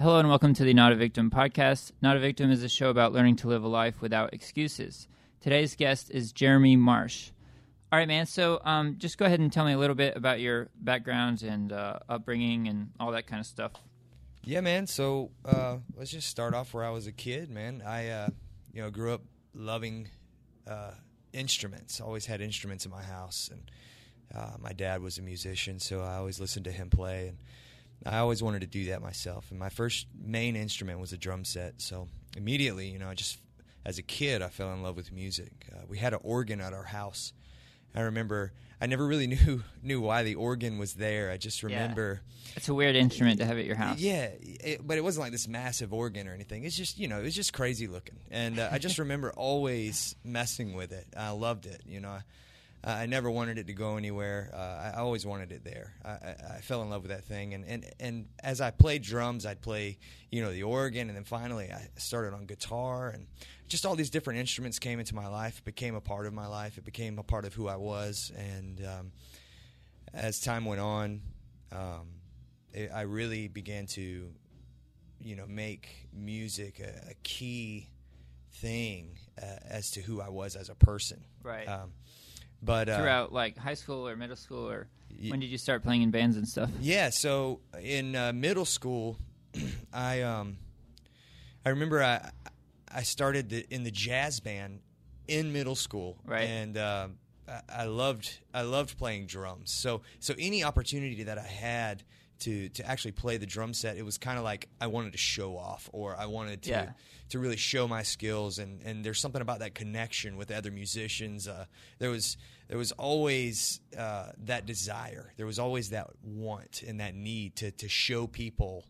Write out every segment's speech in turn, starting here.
Hello and welcome to the Not a Victim podcast. Not a Victim is a show about learning to live a life without excuses. Today's guest is Jeromy Marsh. All right, man. So, um, just go ahead and tell me a little bit about your background and uh, upbringing and all that kind of stuff. Yeah, man. So uh, let's just start off where I was a kid, man. I, uh, you know, grew up loving uh, instruments. Always had instruments in my house, and uh, my dad was a musician, so I always listened to him play, and I always wanted to do that myself. And my first main instrument was a drum set. So immediately, you know, I just as a kid, I fell in love with music. Uh, we had an organ at our house. I remember I never really knew knew why the organ was there. I just remember yeah. it's a weird instrument to have at your house. Yeah, it, but it wasn't like this massive organ or anything. It's just you know it was just crazy looking, and uh, I just remember always messing with it. I loved it. You know, uh, I never wanted it to go anywhere. Uh, I always wanted it there. I, I, fell in love with that thing, and, and and as I played drums, I'd play you know the organ, and then finally I started on guitar, and just all these different instruments came into my life. It became a part of my life. It became a part of who I was, and um, as time went on, um, it, I really began to you know make music a, a key thing uh, as to who I was as a person. Right. Um, but uh, throughout like high school or middle school, or y- when did you start playing in bands and stuff? Yeah, so in uh, middle school, I um, I remember I I started the, in the jazz band in middle school, right? And uh, I, I loved I loved playing drums. So so any opportunity that I had to to actually play the drum set, it was kind of like I wanted to show off, or I wanted to yeah. to really show my skills. And and there's something about that connection with other musicians. Uh, there was there was always uh, that desire. There was always that want and that need to to show people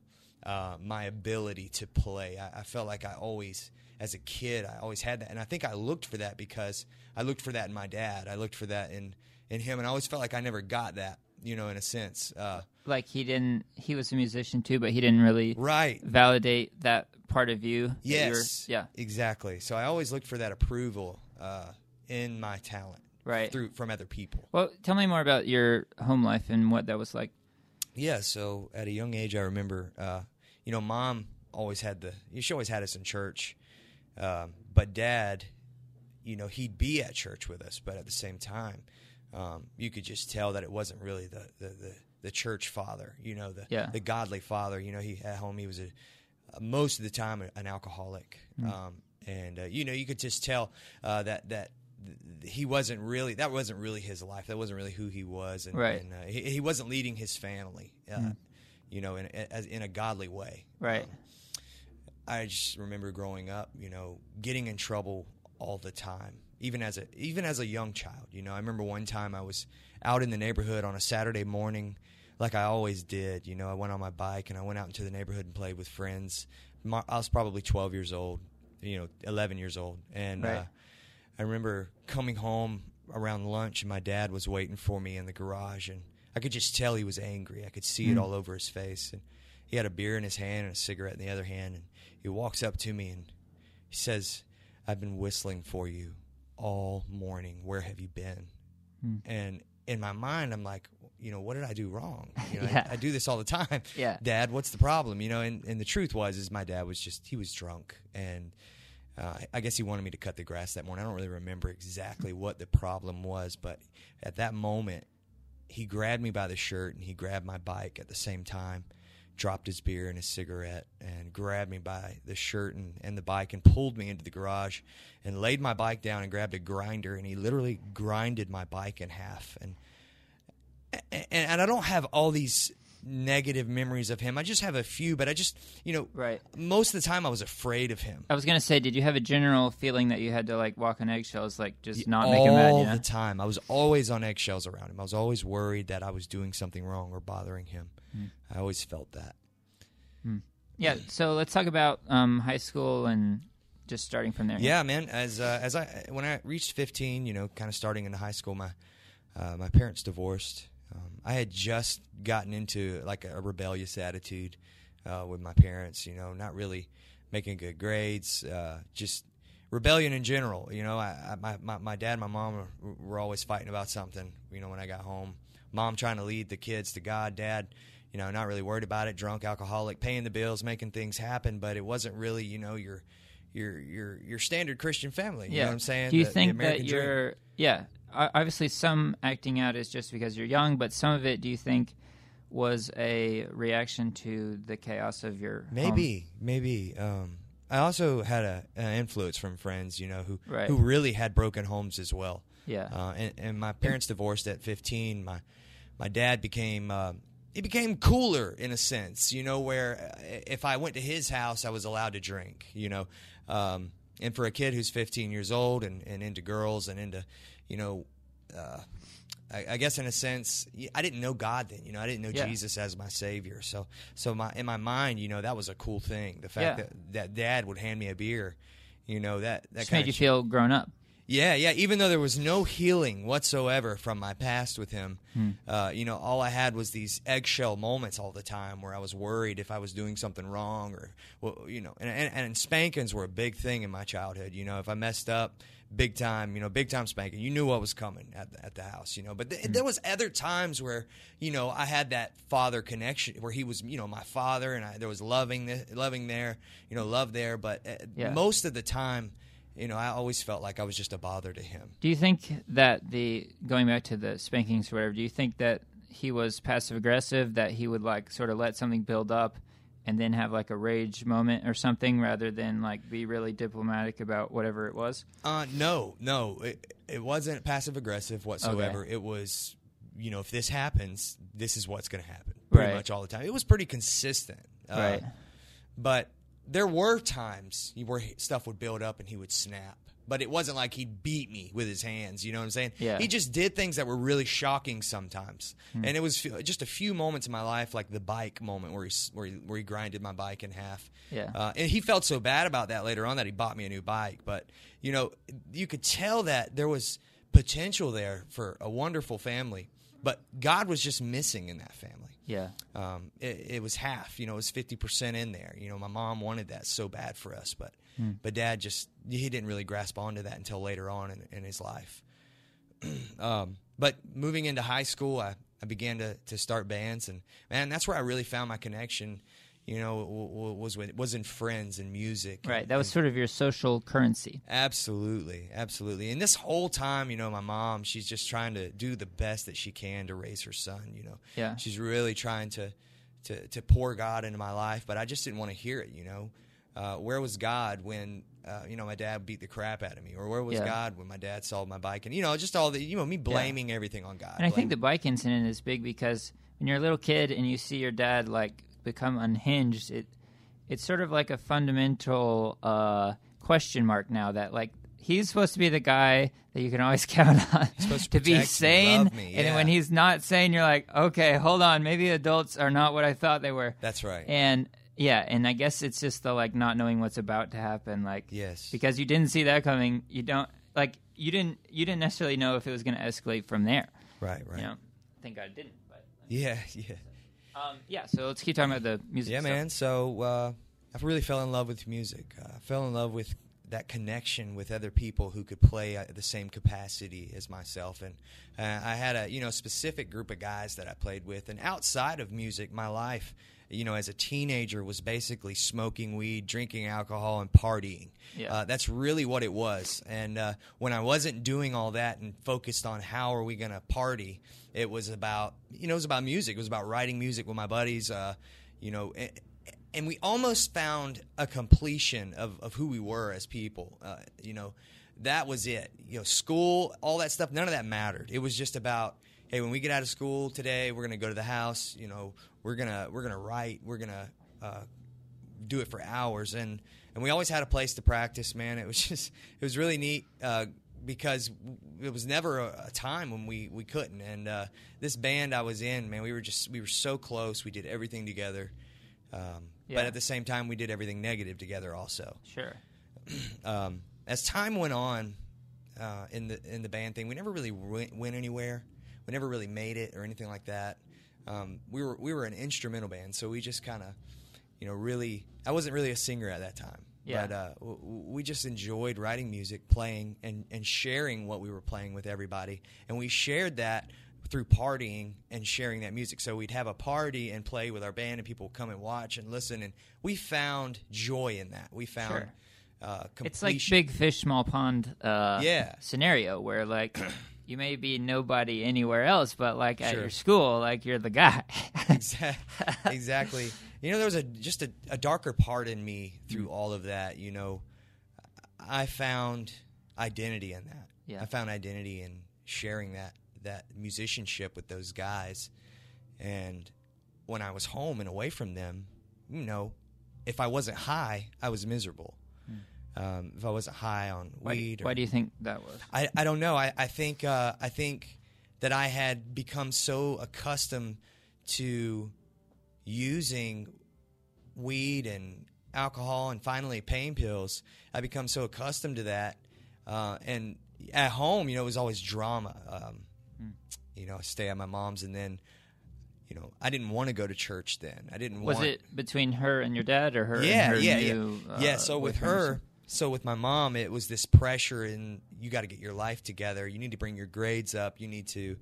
uh, my ability to play. I, I, felt like I always, as a kid, I always had that, and I think I looked for that because I looked for that in my dad. I looked for that in in him, and I always felt like I never got that. You know, in a sense, uh, like he didn't. He was a musician too, but he didn't really right validate that part of you. Yes, yeah, exactly. So I always looked for that approval uh, in my talent right through from other people. Well, tell me more about your home life and what that was like. Yeah, so at a young age, I remember, uh, you know, mom always had the she always had us in church, um, but dad, you know, he'd be at church with us, but at the same time, um, you could just tell that it wasn't really the the, the, the church father, you know, the yeah. the godly father. You know, he at home he was a most of the time an alcoholic. Mm. Um, and uh, you know you could just tell uh, that that he wasn't really that wasn't really his life. That wasn't really who he was, and, right. and uh, he, he, wasn't leading his family, uh, mm. you know, in as, in a godly way. Right. Um, I just remember growing up, you know, getting in trouble all the time, even as a even as a young child. You know, I remember one time I was out in the neighborhood on a Saturday morning, like I always did. You know, I went on my bike and I went out into the neighborhood and played with friends. I was probably 12 years old, you know, 11 years old, and. Right. Uh, I remember coming home around lunch and my dad was waiting for me in the garage and I could just tell he was angry. I could see mm. it all over his face and he had a beer in his hand and a cigarette in the other hand and he walks up to me and he says, "I've been whistling for you all morning. Where have you been?" Mm. And in my mind I'm like, you know, what did I do wrong? You know, yeah. I, I, do this all the time. Yeah. Dad, what's the problem? You know, and, and the truth was is my dad was just he was drunk and uh, I guess he wanted me to cut the grass that morning. I don't really remember exactly what the problem was, but at that moment, he grabbed me by the shirt and he grabbed my bike at the same time, dropped his beer and his cigarette, and grabbed me by the shirt and, and the bike and pulled me into the garage and laid my bike down and grabbed a grinder and he literally grinded my bike in half. And and, and I don't have all these negative memories of him. I just have a few, but I just, you know, right. Most of the time, I was afraid of him. I was gonna say, did you have a general feeling that you had to like walk on eggshells, like just not all make him mad? All the time, I was always on eggshells around him. I was always worried that I was doing something wrong or bothering him. Mm. I always felt that. Mm. Yeah. So let's talk about um, high school and just starting from there. Yeah, man. As uh, as I when I reached 15, you know, kind of starting in high school, my uh, my parents divorced um, I had just gotten into like a rebellious attitude uh, with my parents. You know, not really making good grades, uh, just rebellion in general. You know, I, I, my, my, my dad and my mom were, were, always fighting about something. You know, when I got home, mom trying to lead the kids to God, dad, you know, not really worried about it, drunk, alcoholic, paying the bills, making things happen, but it wasn't really, you know, your your your your standard Christian family. You yeah. know what I'm saying? Do you The- the think that American dream. you're yeah? Obviously, some acting out is just because you're young, but some of it, do you think, was a reaction to the chaos of your home? Maybe, maybe. Um, I also had a, an influence from friends, you know, who Right. who really had broken homes as well. Yeah. Uh, and, and my parents divorced at 15. My my dad became uh, he became cooler in a sense, you know, where uh, if I went to his house, I was allowed to drink, you know. Um, and for a kid who's 15 years old and, and into girls and into, you know, uh, I, I guess in a sense, I didn't know God then. You know, I didn't know Yeah. Jesus as my Savior. So, so my in my mind, you know, that was a cool thing. The fact Yeah. that that Dad would hand me a beer, you know, that that made you feel grown up. yeah, yeah. Even though there was no healing whatsoever from my past with him, uh, you know, all I had was these eggshell moments all the time where I was worried if I was doing something wrong or, well, you know, and, and, and spankings were a big thing in my childhood. You know, if I messed up, big time, you know, big time spanking, you knew what was coming at the, at the house, you know. But th- there was other times where, you know, I had that father connection where he was, you know, my father, and I, there was loving, th- loving there, you know, love there. But uh, Yeah. most of the time you know, I always felt like I was just a bother to him. Do you think that the going back to the spankings or whatever? Do you think that he was passive aggressive? That he would like sort of let something build up and then have like a rage moment or something, rather than like be really diplomatic about whatever it was? Uh, no, no, it, it wasn't passive aggressive whatsoever. It was, you know, if this happens, this is what's going to happen. Pretty Right. much all the time. It was pretty consistent. Uh, Right. But there were times where stuff would build up and he would snap. But it wasn't like he'd beat me with his hands. You know what I'm saying? Yeah. He just did things that were really shocking sometimes. Hmm. And it was f- just a few moments in my life, like the bike moment where he where he, where he grinded my bike in half. Yeah. Uh, and he felt so bad about that later on that he bought me a new bike. But you know, you could tell that there was potential there for a wonderful family. But God was just missing in that family Yeah. um, it, it was half. You know, it was fifty percent in there. You know, my mom wanted that so bad for us, but but dad just he didn't really grasp onto that until later on in, in his life. um, but moving into high school, I, I began to to start bands, and man, that's where I really found my connection. You know, w- w- was with, was in friends and music. Right. That was sort of your social currency. Absolutely, absolutely. And this whole time, you know, my mom, she's just trying to do the best that she can to raise her son. You know, Yeah. she's really trying to to to pour God into my life, but I just didn't want to hear it. You know, uh, where was God when uh, you know my dad beat the crap out of me, or where was Yeah. God when my dad sold my bike, and you know, just all the you know me blaming everything on God. And I think the bike incident is big because when you're a little kid and you see your dad like become unhinged, it it's sort of like a fundamental uh, question mark now that like he's supposed to be the guy that you can always count on supposed to be protect me, sane, and when he's not sane, you're like, okay, hold on, maybe adults are not what I thought they were. that's right. And yeah, and I guess it's just the like not knowing what's about to happen, like Yes. because you didn't see that coming. You don't like you didn't you didn't necessarily know if it was going to escalate from there. right, right. You know, thank God it didn't. But Yeah, yeah. Um, yeah, so let's keep talking about the music. Yeah, stuff. man. So uh, I really fell in love with music. Uh, I fell in love with that connection with other people who could play at the same capacity as myself, and uh, I had a you know specific group of guys that I played with. And outside of music, my life, you know, as a teenager, was basically smoking weed, drinking alcohol, and partying. Yeah. Uh, that's really what it was. And uh, when I wasn't doing all that and focused on how are we going to party, it was about you know it was about music. It was about writing music with my buddies. Uh, you know. And, and we almost found a completion of, of who we were as people. Uh, you know, that was it. You know, school, all that stuff, none of that mattered. It was just about, hey, when we get out of school today, we're gonna go to the house. You know, we're gonna we're gonna write. We're gonna uh, do it for hours, and and we always had a place to practice. Man, it was just it was really neat. Uh, because it was never a, a time when we, we couldn't. And uh, this band I was in, man, we were just we were so close. We did everything together. Um, Yeah. But at the same time, we did everything negative together also. Sure. Um, as time went on uh, in the in the band thing, we never really went, went anywhere. We never really made it or anything like that. Um, we were we were an instrumental band, so we just kind of, you know, really. I wasn't really a singer at that time. Yeah. But uh, w- we just enjoyed writing music, playing, and, and sharing what we were playing with everybody. And we shared that through partying and sharing that music. So we'd have a party and play with our band, and people would come and watch and listen. And we found joy in that. We found Sure. uh, It's like big fish, small pond. Uh, Yeah. Scenario where like you may be nobody anywhere else, but like at your school, like you're the guy. exactly. exactly. You know, there was a just a, a darker part in me through all of that. You know, I found identity in that. Yeah. I found identity in sharing that that musicianship with those guys. And when I was home and away from them, you know, if I wasn't high, I was miserable. Um, if I wasn't high on why, weed, or, why do you think that was? I, I don't know. I, I think uh, I think that I had become so accustomed to using weed and alcohol and finally pain pills. I become so accustomed to that, uh, and at home, you know, it was always drama. Um, You know, stay at my mom's, and then, you know, I didn't want to go to church. Then I didn't want to Was want. it between her and your dad, or her? and Yeah, her yeah, new, yeah. uh, yeah. So with boyfriend or her? So with my mom, it was this pressure, and you got to get your life together. You need to bring your grades up. You need to,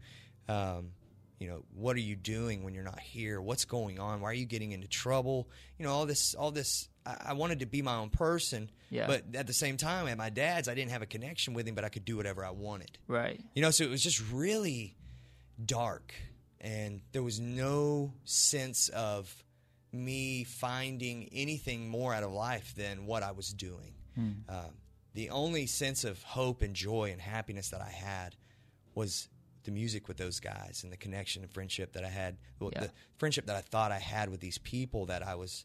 um, you know, what are you doing when you're not here? What's going on? Why are you getting into trouble? You know, all this, all this. I, I wanted to be my own person, Yeah. but at the same time, at my dad's, I didn't have a connection with him, but I could do whatever I wanted. right? You know, so it was just really dark, and there was no sense of me finding anything more out of life than what I was doing. Um, the only sense of hope and joy and happiness that I had was the music with those guys and the connection and friendship that I had, well, Yeah. the friendship that I thought I had with these people that I was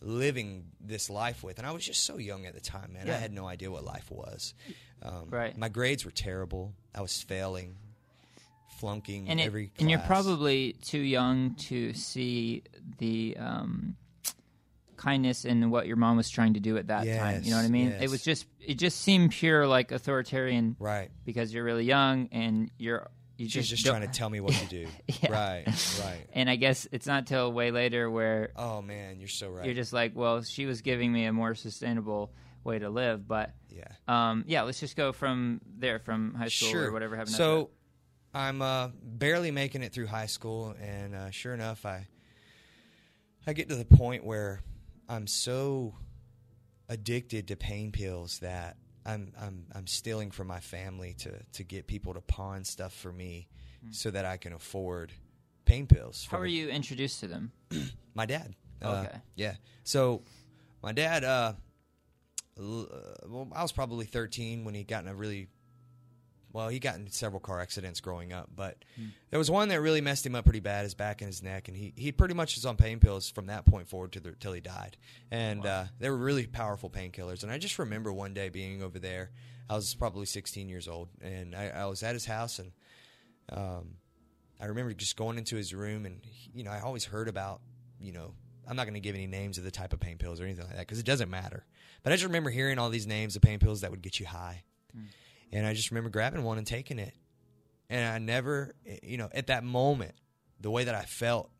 living this life with. And I was just so young at the time, man. I had no idea what life was. Um, Right. My grades were terrible. I was failing, flunking and it, every and you're probably too young to see the um, kindness in what your mom was trying to do at that time. You know what I mean? Yes, It was just it just seemed pure like authoritarian right. because you're really young and you're you She's just, just trying to tell me what to do. Yeah. Right, right. And I guess it's not till way later where Oh man, you're so right. you're just like, well, she was giving me a more sustainable way to live, but yeah. um, yeah, let's just go from there, from high school sure. or whatever happened. So I'm uh, barely making it through high school, and uh, sure enough, I I get to the point where I'm so addicted to pain pills that I'm I'm I'm stealing from my family to to get people to pawn stuff for me so that I can afford pain pills. How were you introduced to them? My dad. Uh, Okay. Yeah. So my dad, uh, l- uh, well, I was probably 13 when he got in a really, well, he got in several car accidents growing up, but there was one that really messed him up pretty bad, his back and his neck, and he, he pretty much was on pain pills from that point forward to the, till he died. And uh, they were really powerful painkillers. And I just remember one day being over there. I was probably 16 years old, and I, I was at his house, and um, I remember just going into his room, and you know, I always heard about, you know, I'm not going to give any names of the type of pain pills or anything like that because it doesn't matter. But I just remember hearing all these names of pain pills that would get you high, and I just remember grabbing one and taking it, and I never, you know, at that moment, the way that I felt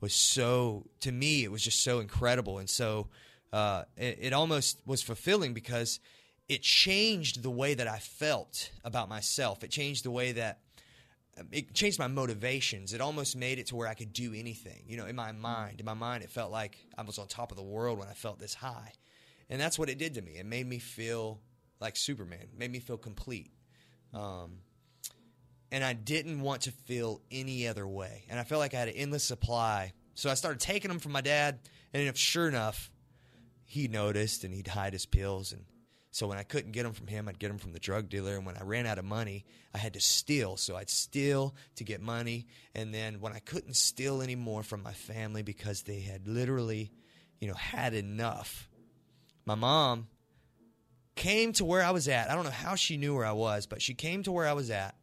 was so to me, it was just so incredible, and so uh, it, it almost was fulfilling because it changed the way that I felt about myself. It changed the way that it changed my motivations. It almost made it to where I could do anything. You know, in my mind, in my mind, it felt like I was on top of the world when I felt this high, and that's what it did to me. It made me feel like Superman. Made me feel complete. Um, and I didn't want to feel any other way. And I felt like I had an endless supply. So I started taking them from my dad, and if sure enough, he noticed and he'd hide his pills. And so when I couldn't get them from him, I'd get them from the drug dealer. And when I ran out of money, I had to steal. So I'd steal to get money. And then when I couldn't steal anymore from my family because they had literally, you know, had enough, my mom came to where I was at. I don't know how she knew where I was, but she came to where I was at.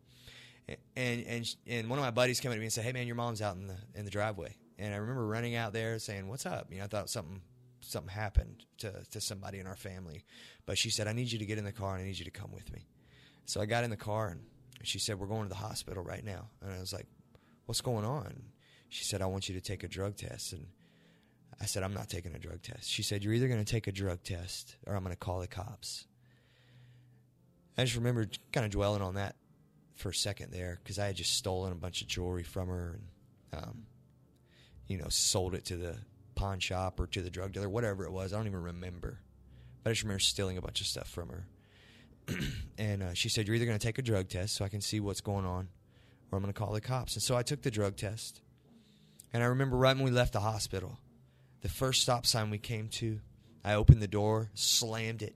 And and and one of my buddies came up to me and said, "Hey man, your mom's out in the in the driveway." And I remember running out there saying, "What's up?" You know, I thought something something happened to to somebody in our family. But she said, "I need you to get in the car and I need you to come with me." So I got in the car and she said, "We're going to the hospital right now." And I was like, "What's going on?" She said, "I want you to take a drug test." And I said, "I'm not taking a drug test." She said, "You're either going to take a drug test or I'm going to call the cops." I just remember kind of dwelling on that for a second there because I had just stolen a bunch of jewelry from her and, um, you know, sold it to the pawn shop or to the drug dealer, whatever it was. I don't even remember. But I just remember stealing a bunch of stuff from her. and uh, she said, You're either going to take a drug test so I can see what's going on, or I'm going to call the cops. And so I took the drug test. And I remember right when we left the hospital, the first stop sign we came to, I opened the door, slammed it,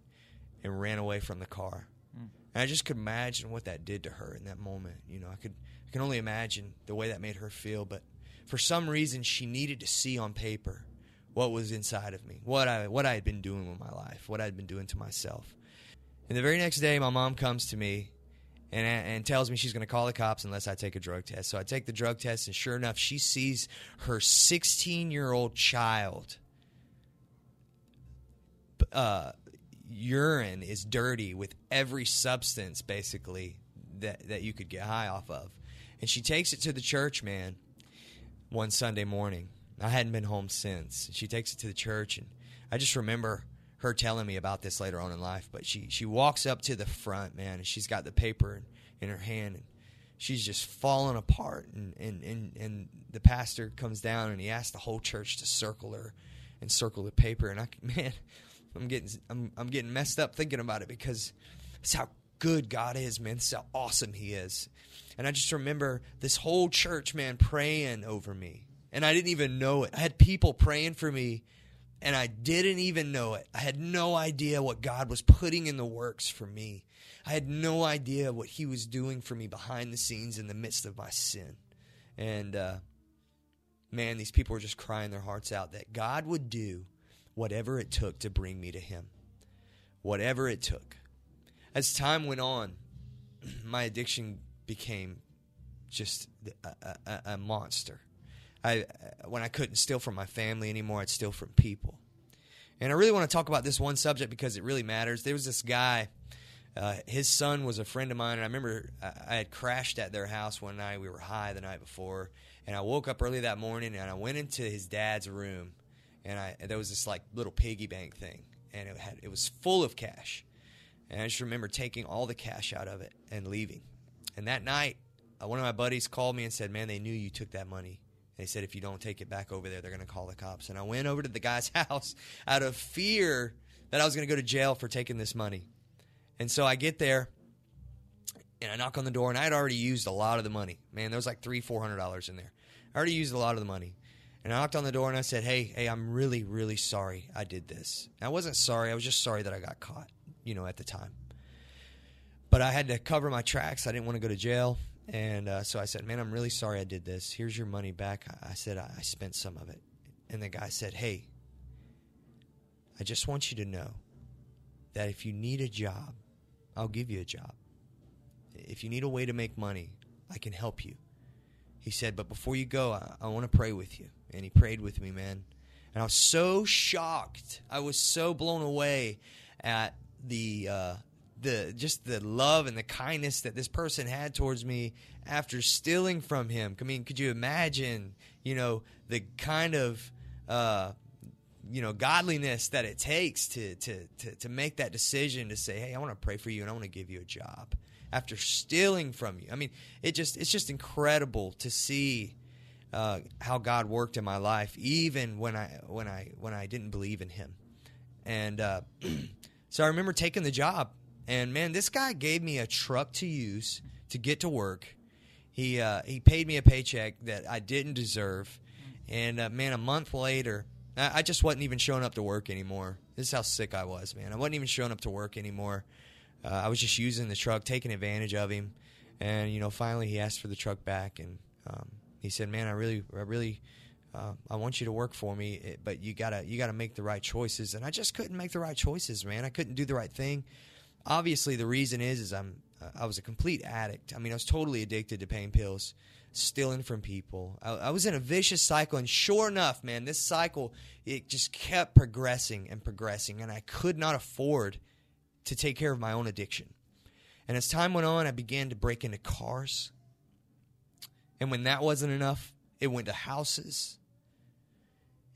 and ran away from the car. Mm. And I just could imagine what that did to her in that moment. You know, I could I can only imagine the way that made her feel. But for some reason, she needed to see on paper what was inside of me, what I what I had been doing with my life, what I had been doing to myself. And the very next day, my mom comes to me and, and tells me she's going to call the cops unless I take a drug test. So I take the drug test, and sure enough, she sees her 16 year old child uh, urine is dirty with every substance basically that that you could get high off of. And she takes it to the church, man, one Sunday morning. I hadn't been home since. She takes it to the church and I just remember her telling me about this later on in life, but she she walks up to the front, man, and she's got the paper in, her hand and she's just falling apart and, and, and, and the pastor comes down and he asks the whole church to circle her and circle the paper and I man I'm getting I'm I'm getting messed up thinking about it because it's how good God is, man. It's how awesome He is. And I just remember this whole church, man, praying over me. And I didn't even know it. I had people praying for me, and I didn't even know it. I had no idea what God was putting in the works for me. I had no idea what He was doing for me behind the scenes in the midst of my sin. And, uh, man, these people were just crying their hearts out that God would do whatever it took to bring me to Him. Whatever it took. As time went on, my addiction became just a, a, a monster. I, when I couldn't steal from my family anymore, I'd steal from people. And I really want to talk about this one subject because it really matters. There was this guy, uh, his son was a friend of mine, and I remember I had crashed at their house one night. We were high the night before, and I woke up early that morning and I went into his dad's room and I there was this like little piggy bank thing, and it had it was full of cash, and I just remember taking all the cash out of it and leaving. And that night, uh, one of my buddies called me and said, "Man, they knew you took that money." They said if you don't take it back over there, they're going to call the cops. And I went over to the guy's house out of fear that I was going to go to jail for taking this money. And so I get there and I knock on the door, and I had already used a lot of the money. Man, there was like three, four hundred dollars in there. I already used a lot of the money. And I knocked on the door and I said, "Hey, hey, I'm really, really sorry I did this. I wasn't sorry. I was just sorry that I got caught, you know, at the time. But I had to cover my tracks. I didn't want to go to jail, and uh, so I said, "Man, I'm really sorry I did this. Here's your money back." I said, "I spent some of it," and the guy said, "Hey, I just want you to know that if you need a job, I'll give you a job. If you need a way to make money, I can help you." He said, "But before you go, I, I want to pray with you." and he prayed with me, man. And I was so shocked. I was so blown away at the uh, the just the love and the kindness that this person had towards me after stealing from him. I mean, could you imagine, you know, the kind of uh, you know godliness that it takes to, to to to make that decision to say, "Hey, I want to pray for you and I want to give you a job." After stealing from you, I mean, it just it's just incredible to see uh, how God worked in my life, even when I when I when I didn't believe in Him. And uh, so I remember taking the job, and man, this guy gave me a truck to use to get to work. He uh, he paid me a paycheck that I didn't deserve, and uh, man, a month later, I, I just wasn't even showing up to work anymore. This is how sick I was, man. I wasn't even showing up to work anymore. Uh, I was just using the truck, taking advantage of him, and you know, finally he asked for the truck back, and um, he said, "Man, I really, I really, uh, I want you to work for me, eh, but you gotta, you gotta make the right choices." And I just couldn't make the right choices, man. I couldn't do the right thing. Obviously, the reason is, is I'm, uh, I was a complete addict. I mean, I was totally addicted to pain pills, stealing from people. I, I was in a vicious cycle, and sure enough, man, this cycle it just kept progressing and progressing, and I could not afford to take care of my own addiction. And as time went on, I began to break into cars. And when that wasn't enough, it went to houses.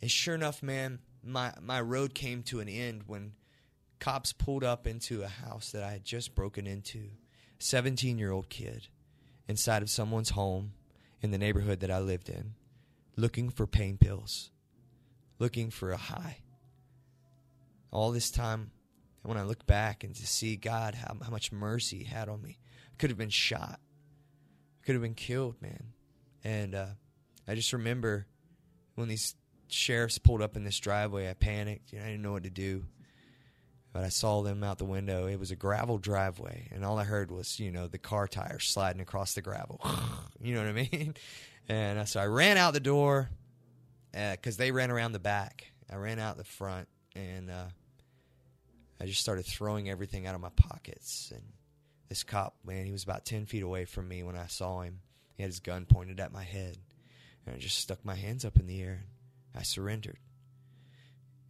And sure enough, man, my, my road came to an end when cops pulled up into a house that I had just broken into. 17 year old kid. inside of someone's home in the neighborhood that I lived in, looking for pain pills, looking for a high. All this time, when I look back and to see God, how, how much mercy He had on me, I could have been shot, I could have been killed, man. And uh, I just remember when these sheriffs pulled up in this driveway, I panicked. You know, I didn't know what to do. But I saw them out the window. It was a gravel driveway, and all I heard was, you know, the car tires sliding across the gravel. you know what I mean? And uh, so I ran out the door because uh, they ran around the back. I ran out the front, and uh, I just started throwing everything out of my pockets. And this cop, man, he was about 10 feet away from me when I saw him. He had his gun pointed at my head. And I just stuck my hands up in the air. I surrendered.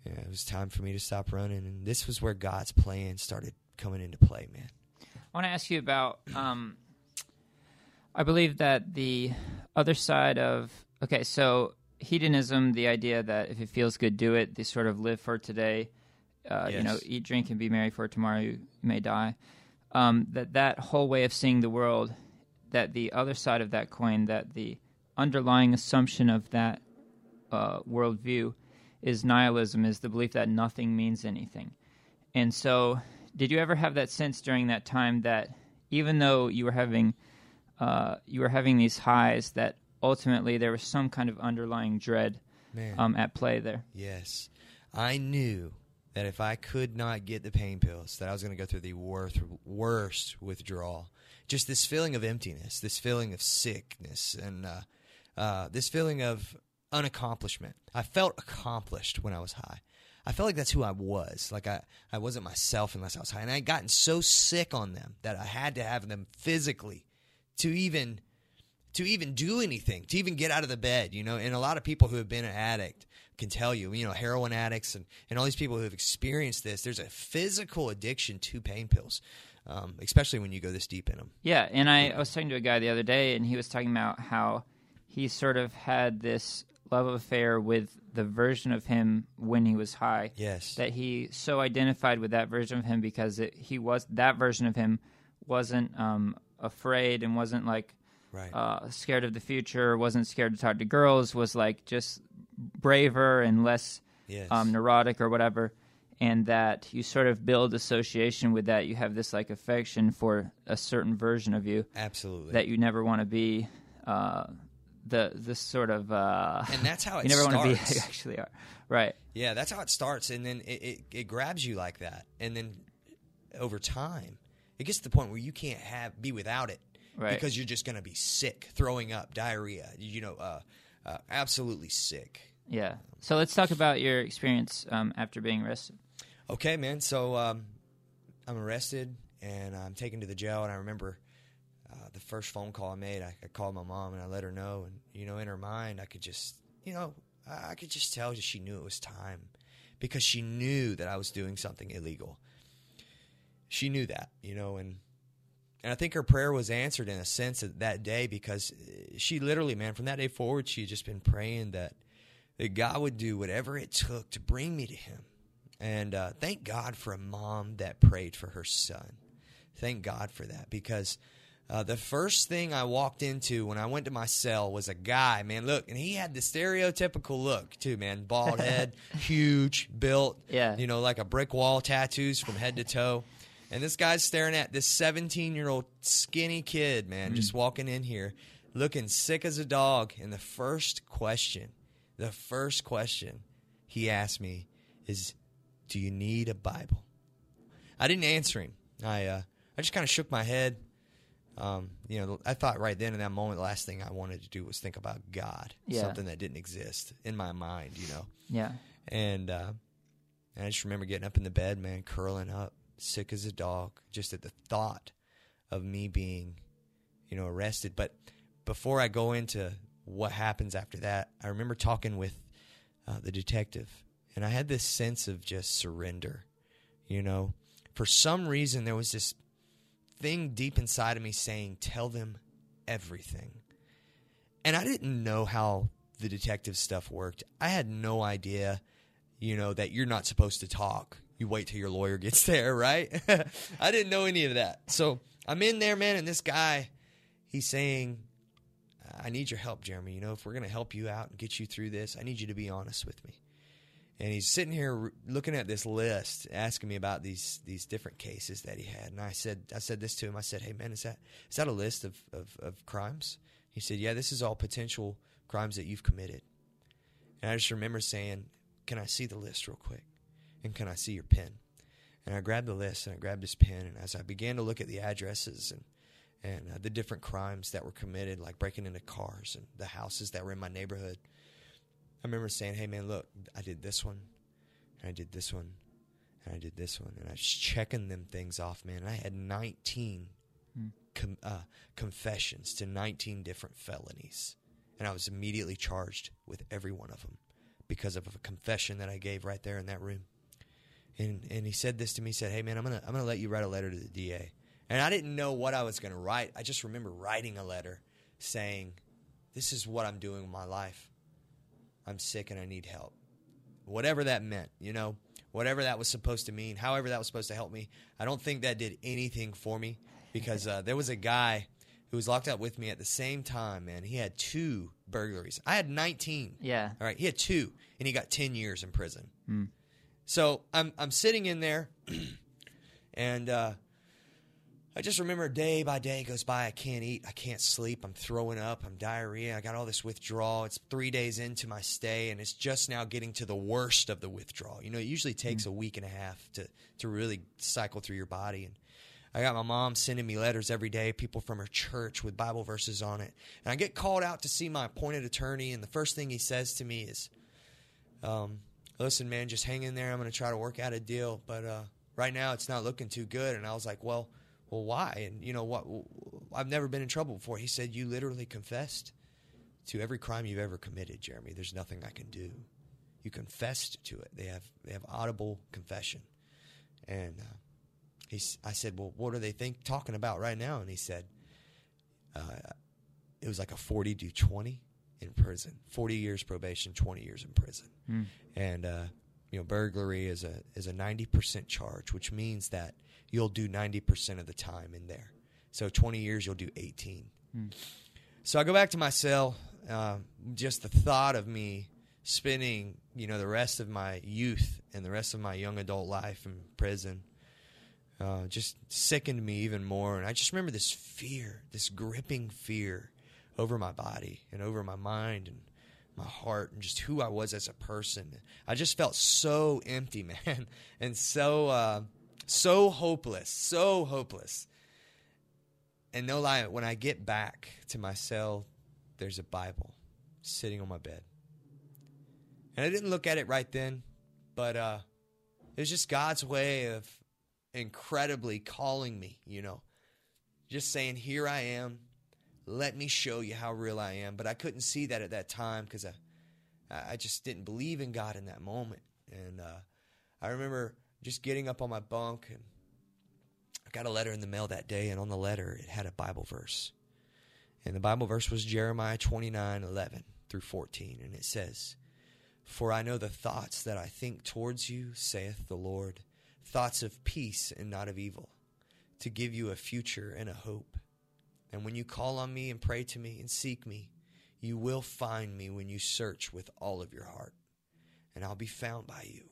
Yeah, it was time for me to stop running, and this was where God's plan started coming into play, man. I want to ask you about. Um, I believe that the other side of okay, so hedonism, the idea that if it feels good, do it. They sort of live for today. Uh, yes. You know, eat, drink, and be merry, for tomorrow you may die. Um, that that whole way of seeing the world, that the other side of that coin, that the underlying assumption of that uh, worldview is nihilism, is the belief that nothing means anything. And so, did you ever have that sense during that time that even though you were having uh, you were having these highs, that ultimately there was some kind of underlying dread um, at play there? Yes, I knew that if I could not get the pain pills, that I was going to go through the worst, worst withdrawal. Just this feeling of emptiness, this feeling of sickness, and uh, uh, this feeling of unaccomplishment. I felt accomplished when I was high. I felt like that's who I was. Like I, I wasn't myself unless I was high. And I had gotten so sick on them that I had to have them physically to even to even do anything, to even get out of the bed, you know. And a lot of people who have been an addict can tell you, you know, heroin addicts and, and all these people who have experienced this, there's a physical addiction to pain pills. Um, especially when you go this deep in them. Yeah, and I, I was talking to a guy the other day, and he was talking about how he sort of had this love affair with the version of him when he was high. Yes. That he so identified with that version of him because it, he was that version of him wasn't um, afraid and wasn't like right. uh, scared of the future, wasn't scared to talk to girls, was like just braver and less yes. um, neurotic or whatever. And that you sort of build association with that. You have this like affection for a certain version of you. Absolutely. That you never want to be. Uh, the this sort of uh, and that's how it you never starts. want to be actually are. Right. Yeah that's how it starts and then it, it, it, grabs you like that and then over time it gets to the point where you can't have be without it right. because you're just going to be sick throwing up diarrhea you know uh, uh, absolutely sick. Yeah. So let's talk about your experience um, after being arrested. Okay man so um, i'm arrested and i'm taken to the jail and i remember the first phone call I made, I, I, called my mom and I let her know. And, you know, in her mind, I could just, you know, I, I could just tell that she knew it was time because she knew that I was doing something illegal. She knew that, you know, and and I think her prayer was answered in a sense that day because she literally, man, from that day forward, she had just been praying that that God would do whatever it took to bring me to Him. And uh, thank God for a mom that prayed for her son. Thank God for that because uh, the first thing I walked into when I went to my cell was a guy, man. Look, and he had the stereotypical look too, man. Bald head, huge, built, yeah, you know, like a brick wall, tattoos from head to toe. And this guy's staring at this 17 year old skinny kid, man, mm. just walking in here, looking sick as a dog. And the first question, the first question he asked me is, "Do you need a Bible?" I didn't answer him. I uh, I just kind of shook my head um, you know, I thought right then in that moment, the last thing I wanted to do was think about God, yeah. something that didn't exist in my mind, you know. Yeah. And, uh, and I just remember getting up in the bed, man, curling up, sick as a dog, just at the thought of me being, you know, arrested. But before I go into what happens after that, I remember talking with uh, the detective, and I had this sense of just surrender. You know, for some reason there was this thing deep inside of me saying, Tell them everything. And I didn't know how the detective stuff worked. I had no idea, you know, that you're not supposed to talk. You wait till your lawyer gets there, right? I didn't know any of that. So I'm in there, man, and this guy, he's saying, I need your help, Jeromy. You know, if we're going to help you out and get you through this, I need you to be honest with me. And he's sitting here looking at this list, asking me about these these different cases that he had. And I said, I said this to him. I said, Hey man, is that is that a list of, of, of crimes? He said, Yeah, this is all potential crimes that you've committed. And I just remember saying, Can I see the list real quick? And can I see your pen? And I grabbed the list and I grabbed his pen. And as I began to look at the addresses and and uh, the different crimes that were committed, like breaking into cars and the houses that were in my neighborhood, I remember saying, "Hey, man, look, I did this one, and I did this one, and I did this one," and I was checking them things off, man. I had 19 mm. com- uh, confessions to 19 different felonies, and I was immediately charged with every one of them because of a confession that I gave right there in that room. And and he said this to me. He said, "Hey, man, I'm gonna I'm gonna let you write a letter to the DA." And I didn't know what I was gonna write. I just remember writing a letter saying, "This is what I'm doing with my life." I'm sick and I need help. Whatever that meant, you know, whatever that was supposed to mean, however that was supposed to help me. I don't think that did anything for me because uh, there was a guy who was locked up with me at the same time, man. He had two burglaries. I had 19. Yeah. All right. He had two, and he got 10 years in prison. Mm. So I'm, I'm sitting in there, and uh, I just remember day by day goes by. I can't eat. I can't sleep. I'm throwing up. I'm diarrhea. I got all this withdrawal. It's three days into my stay, and it's just now getting to the worst of the withdrawal. You know, it usually takes mm-hmm. a week and a half to to really cycle through your body. And I got my mom sending me letters every day, people from her church with Bible verses on it. And I get called out to see my appointed attorney, and the first thing he says to me is, um, "Listen, man, just hang in there. I'm going to try to work out a deal, but uh, right now it's not looking too good." And I was like, "Well." Well, why? And you know what? I've never been in trouble before. He said, you literally confessed to every crime you've ever committed, Jeromy. There's nothing I can do. You confessed to it. They have they have audible confession. And uh, he's, I said, well, what are they think talking about right now? And he said, uh, it was like a 40 to 20 in prison, 40 years probation, 20 years in prison. Mm. And, uh, you know, burglary is a, is a 90% charge, which means that – you'll do 90% of the time in there. So 20 years, you'll do 18. Hmm. So I go back to my cell. Uh, just the thought of me spending, you know, the rest of my youth and the rest of my young adult life in prison uh, just sickened me even more. And I just remember this fear, this gripping fear over my body and over my mind and my heart and just who I was as a person. I just felt so empty, man, and so uh, so hopeless, so hopeless. And no lie, when I get back to my cell, there's a Bible sitting on my bed. And I didn't look at it right then, but uh, it was just God's way of incredibly calling me, you know, just saying, Here I am. Let me show you how real I am. But I couldn't see that at that time because I, I just didn't believe in God in that moment. And uh, I remember just getting up on my bunk and I got a letter in the mail that day and on the letter it had a Bible verse. And the Bible verse was Jeremiah 29 11 through 14. And it says, For I know the thoughts that I think towards you, saith the Lord, thoughts of peace and not of evil, to give you a future and a hope. And when you call on me and pray to me and seek me, you will find me when you search with all of your heart, and I'll be found by you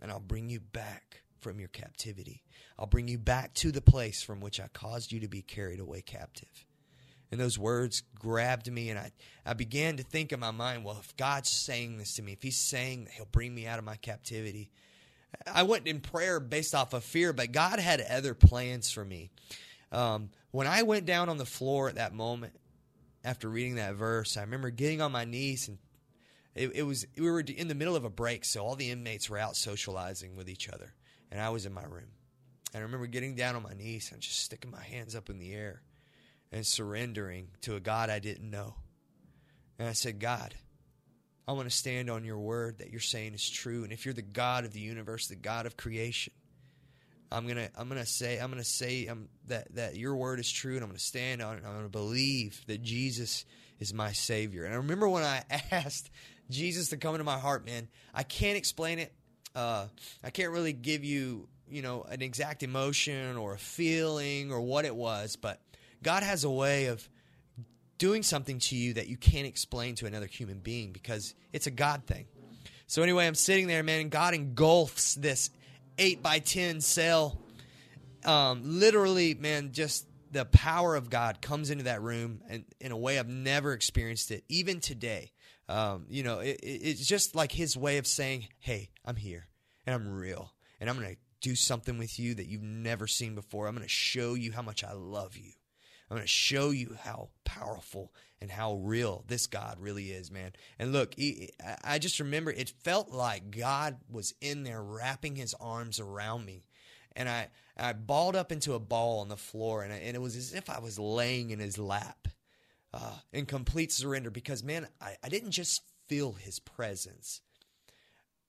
and I'll bring you back from your captivity. I'll bring you back to the place from which I caused you to be carried away captive. And those words grabbed me, and I, I began to think in my mind, well, if God's saying this to me, if He's saying that He'll bring me out of my captivity, I went in prayer based off of fear, but God had other plans for me. Um, when I went down on the floor at that moment after reading that verse, I remember getting on my knees and it, it was we were in the middle of a break, so all the inmates were out socializing with each other, and I was in my room. And I remember getting down on my knees and just sticking my hands up in the air and surrendering to a God I didn't know. And I said, God, I want to stand on your word that you're saying is true. And if you're the God of the universe, the God of creation, I'm gonna I'm gonna say I'm gonna say um, that that your word is true, and I'm gonna stand on it. I'm gonna believe that Jesus is my Savior. And I remember when I asked Jesus to come into my heart, man. I can't explain it. Uh, I can't really give you, you know, an exact emotion or a feeling or what it was, but God has a way of doing something to you that you can't explain to another human being because it's a God thing. So anyway, I'm sitting there, man, and God engulfs this eight by ten cell. Um, literally, man, just the power of God comes into that room, and in a way I've never experienced it, even today. Um, you know, it, it's just like His way of saying, "Hey, I'm here, and I'm real, and I'm going to do something with you that you've never seen before. I'm going to show you how much I love you." I'm going to show you how powerful and how real this God really is, man. And look, I just remember it felt like God was in there wrapping his arms around me. And I, I balled up into a ball on the floor, and, I, and it was as if I was laying in his lap uh, in complete surrender because, man, I, I didn't just feel his presence.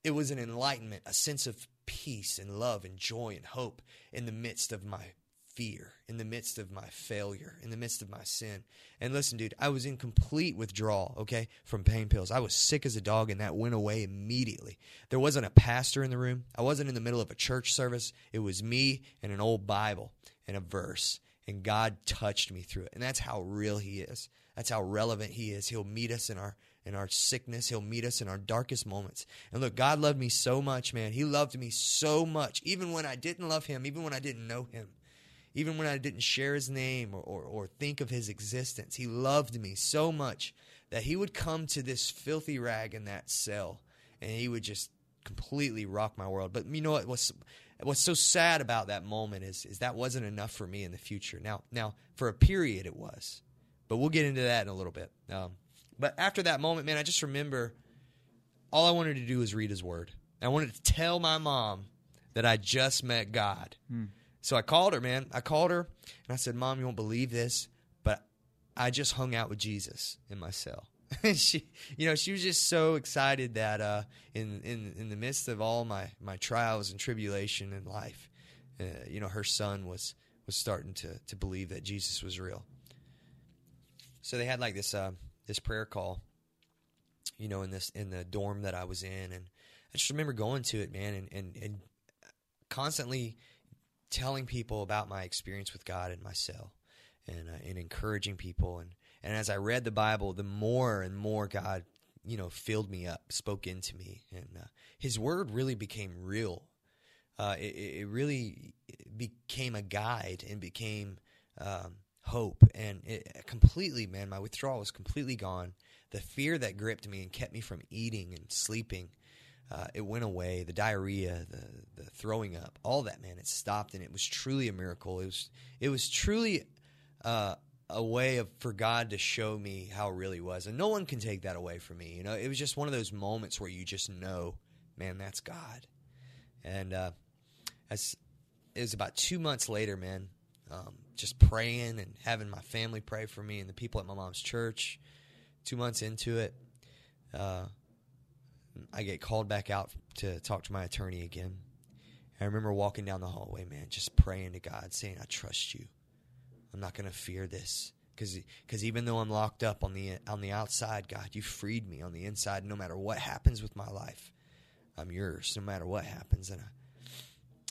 It was an enlightenment, a sense of peace and love and joy and hope in the midst of my fear in the midst of my failure, in the midst of my sin. And listen, dude, I was in complete withdrawal, okay, from pain pills. I was sick as a dog, and that went away immediately. There wasn't a pastor in the room. I wasn't in the middle of a church service. It was me and an old Bible and a verse. And God touched me through it. And that's how real He is. That's how relevant He is. He'll meet us in our in our sickness. He'll meet us in our darkest moments. And look, God loved me so much, man. He loved me so much, even when I didn't love Him, even when I didn't know Him even when I didn't share his name or, or, or, think of his existence. He loved me so much that he would come to this filthy rag in that cell and he would just completely rock my world. But you know what? What's, what's so sad about that moment is, is that wasn't enough for me in the future. Now, now, for a period, it was. But we'll get into that in a little bit. Um, but after that moment, man, I just remember all I wanted to do was read his word. I wanted to tell my mom that I just met God. Hmm. So I called her, man. I called her and I said, Mom, you won't believe this, but I just hung out with Jesus in my cell. And she, you know, she was just so excited that uh, in, in in the midst of all my, my trials and tribulation in life, uh, you know, her son was was starting to to believe that Jesus was real. So they had like this uh, this prayer call, you know, in this in the dorm that I was in, and I just remember going to it, man, and and, and constantly telling people about my experience with God in my cell and, uh, and encouraging people. And, and as I read the Bible, the more and more God, you know, filled me up, spoke into me. And uh, his word really became real. Uh, it, it, really became a guide and became um, hope. And it completely, man, my withdrawal was completely gone. The fear that gripped me and kept me from eating and sleeping uh, it went away. The diarrhea, the the throwing up, all that man, it stopped, and it was truly a miracle. It was it was truly uh, a way of for God to show me how it really was, and no one can take that away from me. You know, it was just one of those moments where you just know, man, that's God. And uh, as it was about two months later, man, um, just praying and having my family pray for me and the people at my mom's church. Two months into it, uh, I get called back out to talk to my attorney again. I remember walking down the hallway, man, just praying to God, saying, I trust you. I'm not going to fear this. Because even though I'm locked up on the, on the outside, God, you freed me on the inside. No matter what happens with my life, I'm yours, no matter what happens. And I,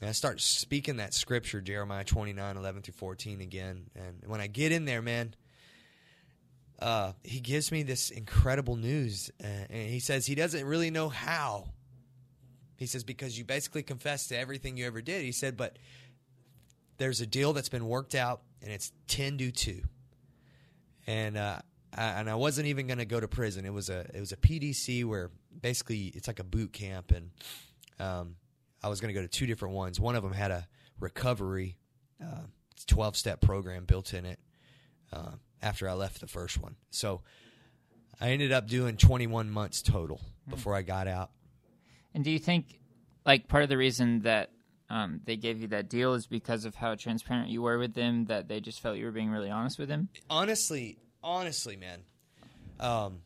and I start speaking that scripture, Jeremiah 29, 11 through 14 again. And when I get in there, man, uh, he gives me this incredible news, uh, and he says he doesn't really know how. He says because you basically confessed to everything you ever did. He said, but there's a deal that's been worked out, and it's ten to two, and uh, I, and I wasn't even going to go to prison. It was a it was a PDC where basically it's like a boot camp, and um, I was going to go to two different ones. One of them had a recovery, uh, twelve step program built in it. Uh, after I left the first one. So I ended up doing 21 months total hmm. before I got out. And do you think, like, part of the reason that um, they gave you that deal is because of how transparent you were with them, that they just felt you were being really honest with them? Honestly, honestly, man. Um,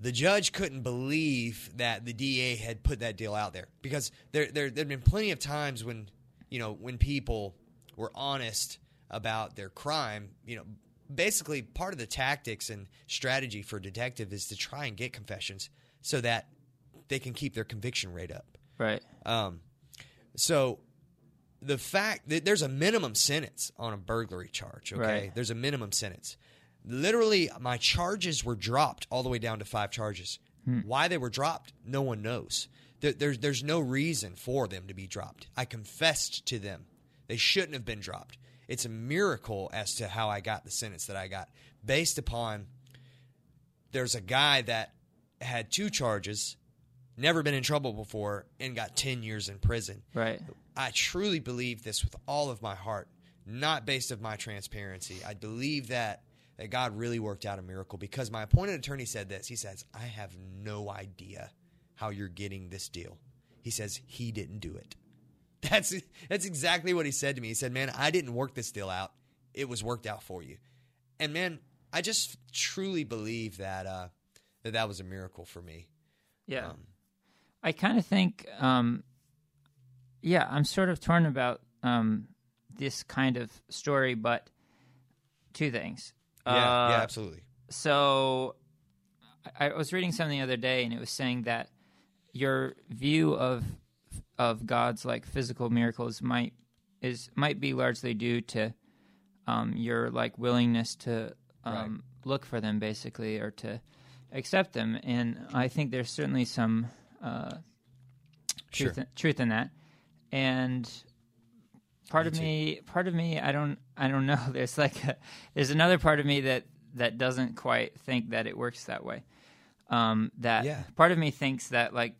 the judge couldn't believe that the DA had put that deal out there because there there there'd been plenty of times when you know when people were honest about their crime, you know, basically part of the tactics and strategy for a detective is to try and get confessions so that they can keep their conviction rate up. Right. Um, so the fact that there's a minimum sentence on a burglary charge, okay? Right. There's a minimum sentence. Literally, my charges were dropped all the way down to five charges. Why they were dropped, no one knows. There, there's there's no reason for them to be dropped. I confessed to them; they shouldn't have been dropped. It's a miracle as to how I got the sentence that I got, based upon there's a guy that had two charges, never been in trouble before, and got ten years in prison. Right. I truly believe this with all of my heart, not based of my transparency. I believe that that God really worked out a miracle because my appointed attorney said this. He says, "I have no idea how you're getting this deal." He says he didn't do it. That's that's exactly what he said to me. He said, "Man, I didn't work this deal out. It was worked out for you." And man, I just truly believe that uh, that that was a miracle for me. Yeah. Um, I kind of think, um, yeah, I'm sort of torn about um, this kind of story, but two things. yeah, Uh, yeah, absolutely. So I, I was reading something the other day, and it was saying that your view of of God's like physical miracles might is might be largely due to um, your like willingness to um, look for them, basically, or to accept them. And I think there's certainly some uh, truth Sure. truth in that. And part Me of too. me part of me i don't i don't know there's like a, there's another part of me that that doesn't quite think that it works that way um that Yeah. part of me thinks that like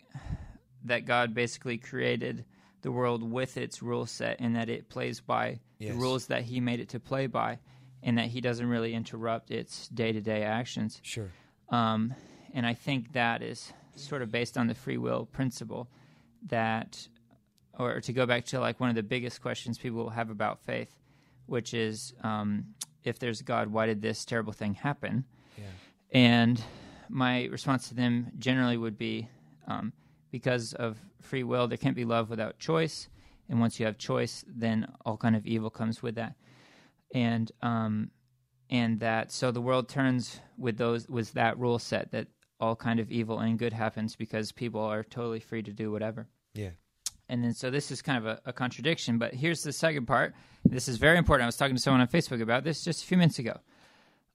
that god basically created the world with its rule set and that it plays by Yes. the rules that he made it to play by and that he doesn't really interrupt its day-to-day actions Sure. um, and I think that is sort of based on the free will principle that, or to go back to like one of the biggest questions people will have about faith, which is um, if there's God, why did this terrible thing happen? Yeah. And my response to them generally would be um, because of free will, there can't be love without choice. And once you have choice, then all kind of evil comes with that. And um, and that so the world turns with those with that rule set that all kind of evil and good happens because people are totally free to do whatever. Yeah. And then so this is kind of a, a contradiction, but here's the second part. This is very important. I was talking to someone on Facebook about this just a few minutes ago.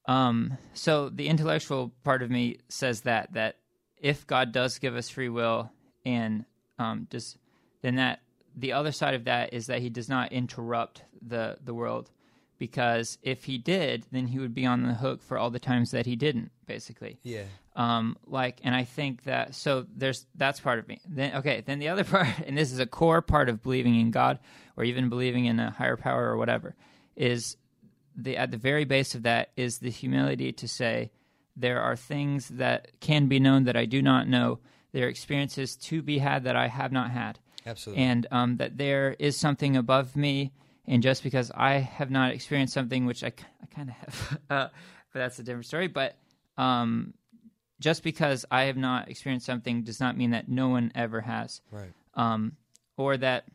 Um, so the intellectual part of me says that that if God does give us free will and um, does then that the other side of that is that he does not interrupt the the world. Because if he did, then he would be on the hook for all the times that he didn't, basically. Yeah. um like and i think that so there's that's part of me. Then okay then the other part and this is a core part of believing in god or even believing in a higher power or whatever is the at the very base of that is the humility to say there are things that can be known that i do not know there are experiences to be had that i have not had Absolutely. and um, that there is something above me. And just because I have not experienced something, which I, I kind of have, uh, but that's a different story. But um, just because I have not experienced something does not mean that no one ever has. right. Um, or that,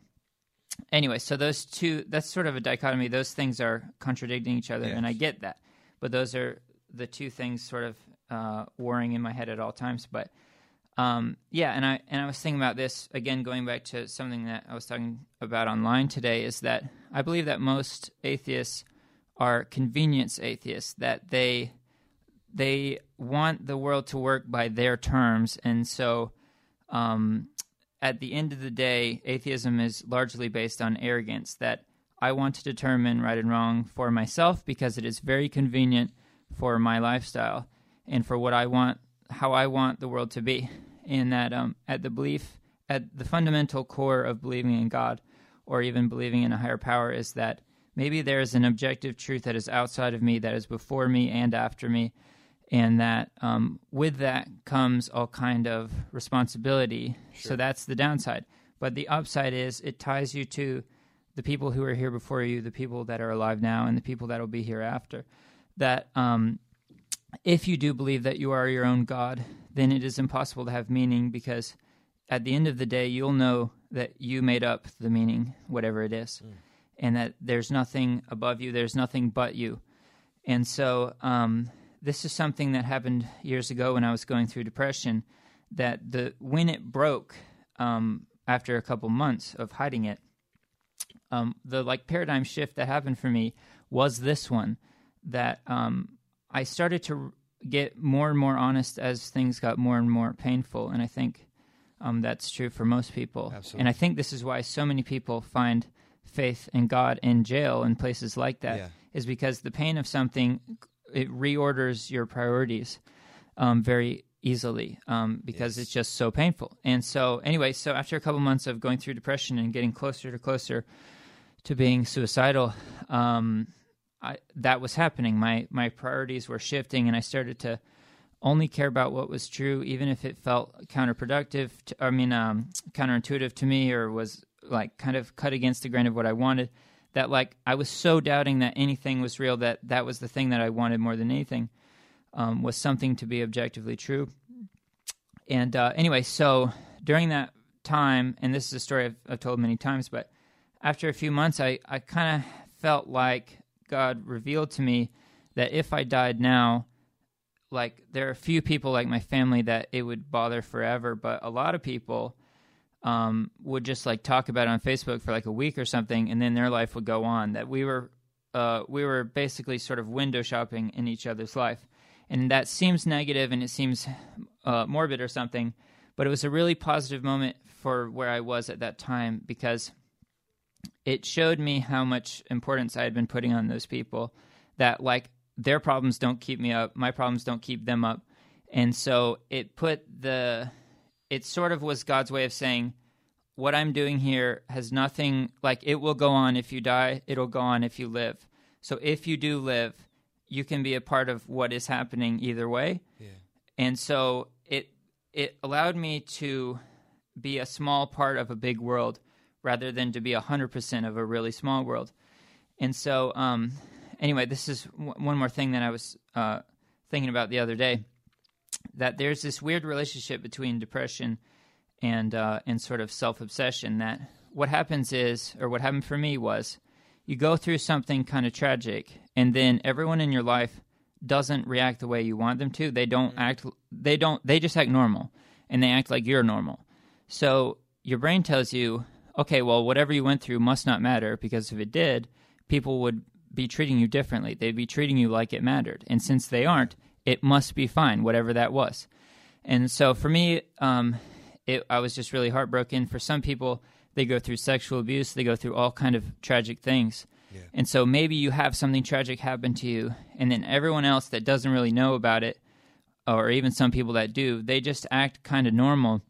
anyway, so those two, that's sort of a dichotomy. Those things are contradicting each other, and I get that. But those are the two things sort of uh, warring in my head at all times. But um, yeah, and I and I was thinking about this again, going back to something that I was talking about online today. Is that I believe that most atheists are convenience atheists. That they they want the world to work by their terms, and so um, at the end of the day, atheism is largely based on arrogance. That I want to determine right and wrong for myself because it is very convenient for my lifestyle and for what I want, how I want the world to be. And that um, at the belief, at the fundamental core of believing in God or even believing in a higher power is that maybe there is an objective truth that is outside of me, that is before me and after me, and that um, with that comes all kind of responsibility. So that's the downside. But the upside is it ties you to the people who are here before you, the people that are alive now, and the people that will be here after That um, if you do believe that you are your own God, then it is impossible to have meaning because at the end of the day, you'll know that you made up the meaning, whatever it is, and that there's nothing above you, there's nothing but you. And so, um, this is something that happened years ago when I was going through depression. That the when it broke um, after a couple months of hiding it, um, the like paradigm shift that happened for me was this one that um, I started to get more and more honest as things got more and more painful, and I think um, that's true for most people. Absolutely. And I think this is why so many people find faith in God in jail and places like that, is Yeah. because the pain of something it reorders your priorities um, very easily um, because Yes. it's just so painful. And so, anyway, so after a couple months of going through depression and getting closer to closer to being suicidal, um, I, that was happening. My my priorities were shifting, and I started to only care about what was true, even if it felt counterproductive. To, I mean, um, counterintuitive to me, or was like kind of cut against the grain of what I wanted. That like I was so doubting that anything was real that that was the thing that I wanted more than anything um, was something to be objectively true. And uh, anyway, so during that time, and this is a story I've, I've told many times, but after a few months, I, I kind of felt like God revealed to me that if I died now, like there are a few people like my family that it would bother forever, but a lot of people um, would just like talk about it on Facebook for like a week or something, and then their life would go on. That we were uh, we were basically sort of window shopping in each other's life, and that seems negative and it seems uh, morbid or something, but it was a really positive moment for where I was at that time because it showed me how much importance I had been putting on those people. That like their problems don't keep me up, my problems don't keep them up, and so it put the it sort of was God's way of saying, what I'm doing here has nothing like it will go on if you die, it'll go on if you live. So if you do live, you can be a part of what is happening either way. Yeah. And so it it allowed me to be a small part of a big world rather than to be 100% of a really small world. And so um anyway, this is w- one more thing that I was uh thinking about the other day that there's this weird relationship between depression and uh, and sort of self obsession. That what happens is, or what happened for me was, you go through something kind of tragic, and then everyone in your life doesn't react the way you want them to. They don't act. They don't. They just act normal, and they act like you're normal. So your brain tells you, okay, well, whatever you went through must not matter because if it did, people would be treating you differently. They'd be treating you like it mattered, and since they aren't, it must be fine, whatever that was. And so for me, um, it, I was just really heartbroken. For some people, they go through sexual abuse, they go through all kind of tragic things. Yeah. And so maybe you have something tragic happen to you, and then everyone else that doesn't really know about it, or even some people that do, they just act kind of normal.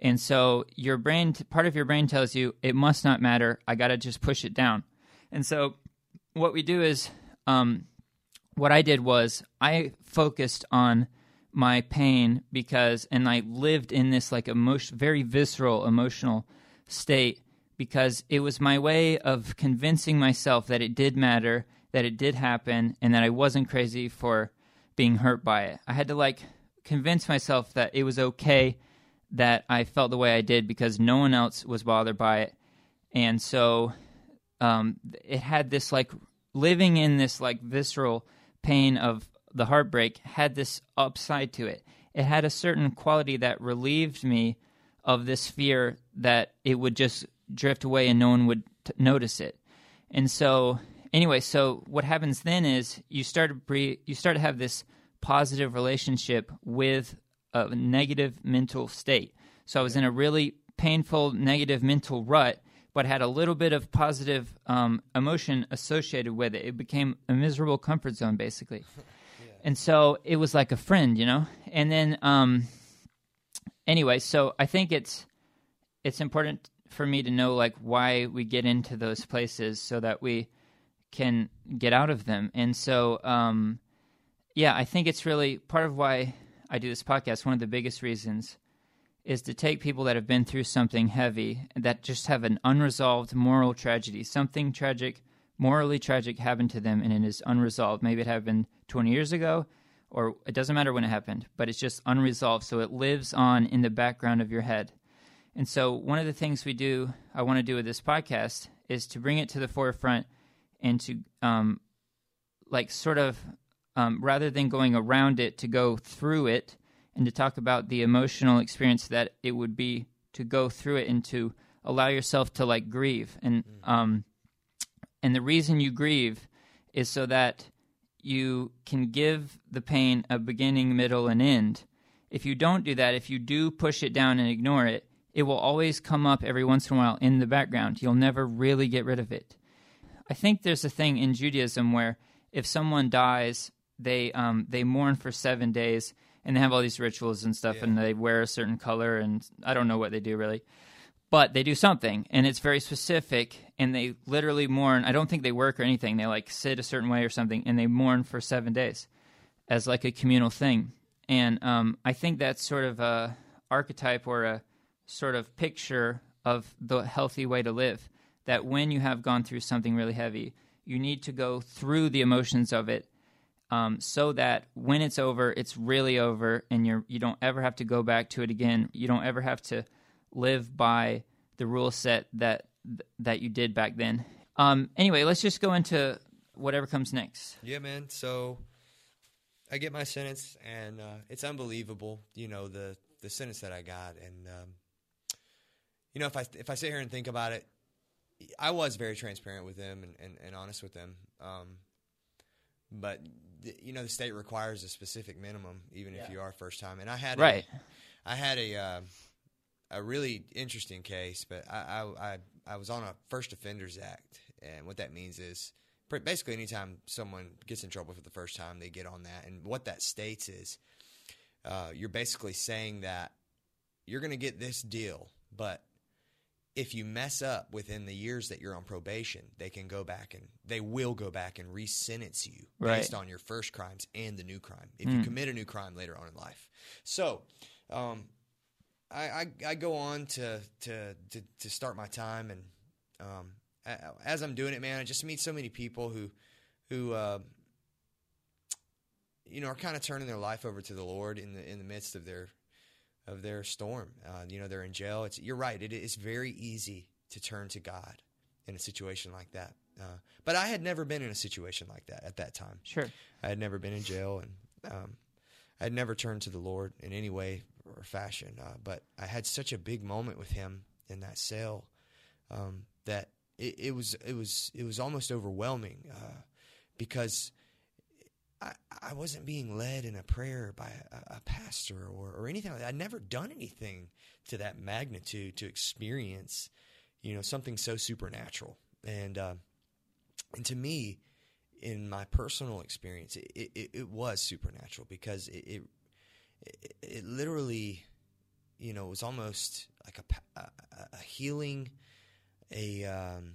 And so your brain, part of your brain tells you it must not matter. I got to just push it down. And so what we do is, um, what I did was I focused on my pain because, and I lived in this like emotion, very visceral emotional state because it was my way of convincing myself that it did matter, that it did happen, and that I wasn't crazy for being hurt by it. I had to like convince myself that it was okay that I felt the way I did because no one else was bothered by it. And so um, it had this like living in this like visceral pain of the heartbreak had this upside to it. It had a certain quality that relieved me of this fear that it would just drift away and no one would t- notice it. And so, anyway, so what happens then is you start to bre- you start to have this positive relationship with a negative mental state. So I was in a really painful negative mental rut, but had a little bit of positive um, emotion associated with it. It became a miserable comfort zone, basically. And so it was like a friend, you know. And then, um, anyway, so I think it's it's important for me to know like why we get into those places so that we can get out of them. And so, um, yeah, I think it's really part of why I do this podcast. One of the biggest reasons is to take people that have been through something heavy that just have an unresolved moral tragedy, something tragic, morally tragic happened to them and it is unresolved. Maybe it happened 20 years ago or it doesn't matter when it happened, but it's just unresolved. So it lives on in the background of your head. And so one of the things we do, I want to do with this podcast is to bring it to the forefront and to, um, like, sort of, um, rather than going around it, to go through it and to talk about the emotional experience that it would be to go through it and to allow yourself to like grieve and um and the reason you grieve is so that you can give the pain a beginning, middle, and end. If you don't do that, if you do push it down and ignore it, it will always come up every once in a while in the background. You'll never really get rid of it. I think there's a thing in Judaism where if someone dies, they um, they mourn for seven days and they have all these rituals and stuff, Yeah. and they wear a certain color, and I don't know what they do really, but they do something, and it's very specific, and they literally mourn. I don't think they work or anything. They like sit a certain way or something, and they mourn for seven days as like a communal thing. And um, I think that's sort of a archetype or a sort of picture of the healthy way to live. That when you have gone through something really heavy, you need to go through the emotions of it, um, so that when it's over, it's really over, and you're you don't ever have to go back to it again. You don't ever have to live by the rule set that that you did back then. Um, anyway, let's just go into whatever comes next. Yeah, man. So I get my sentence, and uh, it's unbelievable. You know the the sentence that I got, and um, you know if I if I sit here and think about it, I was very transparent with them and, and, and honest with them. Um, but you know the state requires a specific minimum, even if you are first time. And I had Right. A, I had a uh, a really interesting case, but I, I I I was on a First Offenders Act, and what that means is basically anytime someone gets in trouble for the first time, they get on that. And what that states is uh, you're basically saying that you're going to get this deal, but if you mess up within the years that you're on probation, they can go back and they will go back and re-sentence you Right. based on your first crimes and the new crime if you commit a new crime later on in life. So, um, I, I I go on to to to, to start my time, and um, as I'm doing it, man, I just meet so many people who who uh, you know are kind of turning their life over to the Lord in the in the midst of their of their storm. Uh, you know, they're in jail. It's you're right. It is very easy to turn to God in a situation like that. Uh, but I had never been in a situation like that at that time. Sure. I had never been in jail, and um, I had never turned to the Lord in any way or fashion. Uh, but I had such a big moment with Him in that cell um, that it, it was it was it was almost overwhelming uh, because I, wasn't being led in a prayer by a, a pastor or, or anything like that. I'd never done anything to that magnitude to experience, you know, something so supernatural. And uh, and to me, in my personal experience, it, it, it was supernatural because it, it it it literally, you know, was almost like a a, a healing, a um,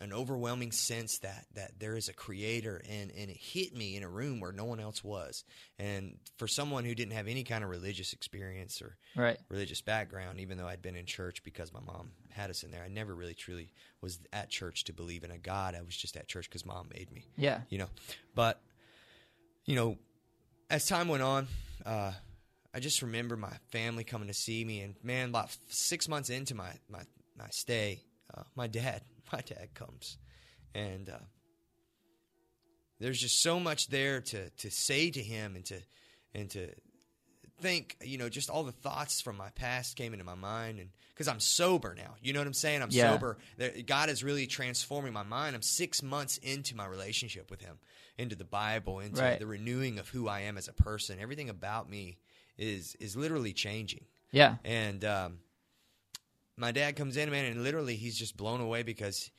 an overwhelming sense that that there is a creator and and it hit me in a room where no one else was and for someone who didn't have any kind of religious experience or Right. religious background even though I'd been in church because my mom had us in there I never really truly was at church to believe in a god I was just at church cuz mom made me Yeah. you know but you know as time went on uh I just remember my family coming to see me and man about 6 months into my my my stay uh, my dad my dad comes. And uh there's just so much there to to say to him and to and to think you know just all the thoughts from my past came into my mind. And because i'm sober now. You know what i'm saying? I'm Yeah. sober. God is really transforming my mind. I'm six months into my relationship with him into the bible into Right. the renewing of who i am as a person. Everything about me is is literally changing. Yeah. and um, my dad comes in, man, and literally he's just blown away because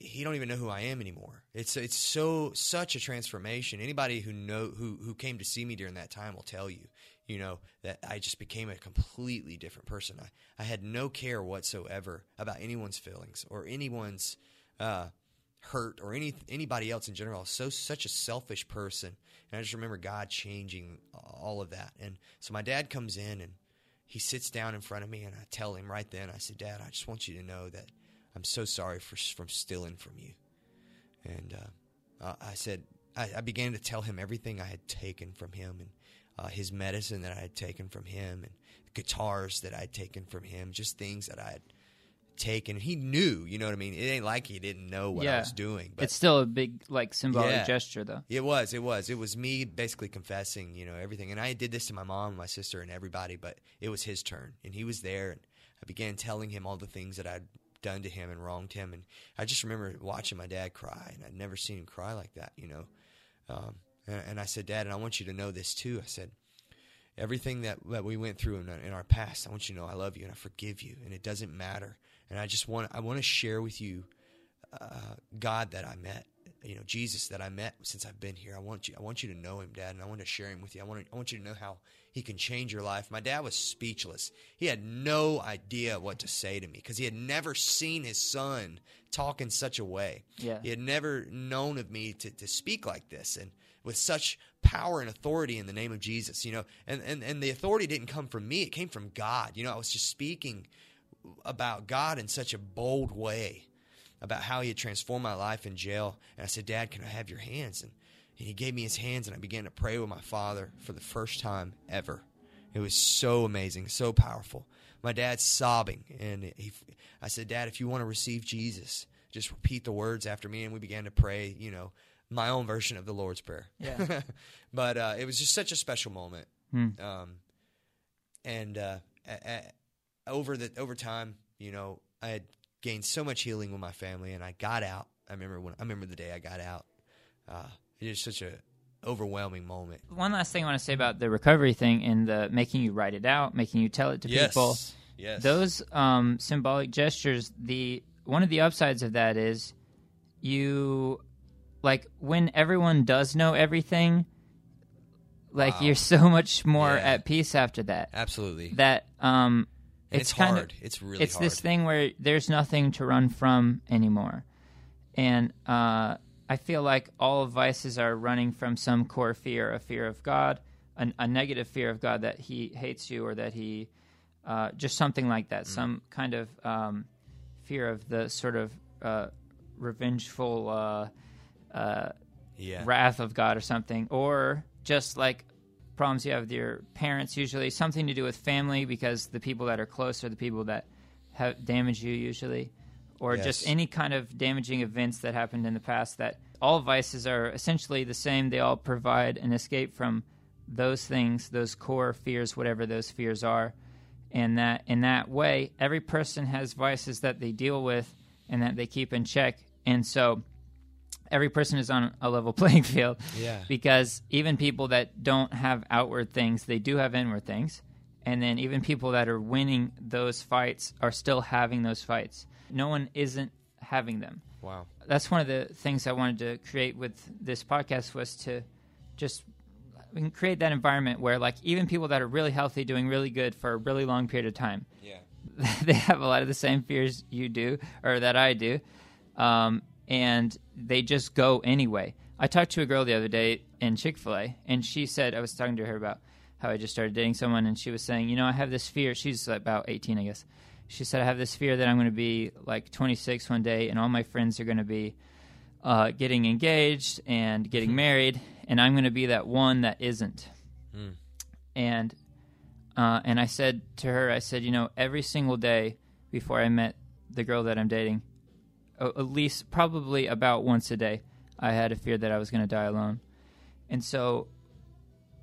he don't even know who I am anymore. It's it's so such a transformation. Anybody who know who who came to see me during that time will tell you, you know, that I just became a completely different person. I, I had no care whatsoever about anyone's feelings or anyone's uh, hurt or any anybody else in general. So such a selfish person, and I just remember God changing all of that. And so my dad comes in and he sits down in front of me, and I tell him right then, I said, Dad, I just want you to know that I'm so sorry for from stealing from you. And uh, I said, I, I began to tell him everything I had taken from him and uh, his medicine that I had taken from him and guitars that I had taken from him, just things that I had taken. He knew, you know what I mean? It ain't like he didn't know what I was doing. But It's still a big like symbolic Yeah. gesture though. it was, it was. It was me basically confessing, you know, everything. And I did this to my mom, my sister, and everybody, but it was his turn. And he was there, and I began telling him all the things that I'd done to him and wronged him. And I just remember watching my dad cry, and I'd never seen him cry like that, you know. Um, and, and I said, Dad, and I want you to know this too. I said, everything that, that we went through in, in our past, I want you to know I love you and I forgive you, and it doesn't matter. And I just want I want to share with you uh, God that I met, you know, Jesus that I met since I've been here. I want you I want you to know Him, Dad, and I want to share Him with you. I want to, I want you to know how He can change your life. My dad was speechless. He had no idea what to say to me because he had never seen his son talk in such a way. Yeah. He had never known of me to, to speak like this and with such power and authority in the name of Jesus, you know. And, and and the authority didn't come from me, it came from God. You know, I was just speaking about God in such a bold way about how he had transformed my life in jail. And I said, Dad, can I have your hands? And, and he gave me his hands, and I began to pray with my father for the first time ever. It was so amazing, so powerful. My dad's sobbing, and he, I said, Dad, if you want to receive Jesus, just repeat the words after me. And we began to pray, you know, my own version of the Lord's Prayer. Yeah. but uh, it was just such a special moment. Hmm. Um, and uh, a- a- over the over time, you know, I had gained so much healing with my family, and I got out. I remember when I remember the day I got out. Uh, it was such a overwhelming moment. One last thing I want to say about the recovery thing and the making you write it out, making you tell it to people. yes, Those um, symbolic gestures, the one of the upsides of that is you like when everyone does know everything, like Wow. you're so much more Yeah. at peace after that. absolutely. That um, it's, it's, kind hard. of it's really hard. it's hard. this thing where there's nothing to run from anymore, and uh, I feel like all vices are running from some core fear, a fear of God, a, a negative fear of God that He hates you or that He uh, just something like that, some kind of um, fear of the sort of uh, revengeful uh, uh, yeah, wrath of God or something, or just like problems you have with your parents, usually something to do with family because the people that are close are the people that have damaged you usually, or just any kind of damaging events that happened in the past. That all vices are essentially the same. They all provide an escape from those things, those core fears, whatever those fears are, and that in that way, every person has vices that they deal with and that they keep in check, and so every person is on a level playing field Yeah. because even people that don't have outward things they do have inward things and then even people that are winning those fights are still having those fights no one isn't having them Wow. that's one of the things i wanted to create with this podcast was to just we can create that environment where like even people that are really healthy doing really good for a really long period of time Yeah. they have a lot of the same fears you do or that I do, um, and they just go anyway. I talked to a girl the other day in Chick Fil A, and she said I was talking to her about how I just started dating someone, and she was saying, you know, I have this fear. She's about eighteen, I guess. She said I have this fear that I'm going to be like 26 one day, and all my friends are going to be uh, getting engaged and getting married, and I'm going to be that one that isn't. Mm. And uh, and I said to her, I said, you know, every single day before I met the girl that I'm dating, at least probably about once a day, I had a fear that I was going to die alone. And so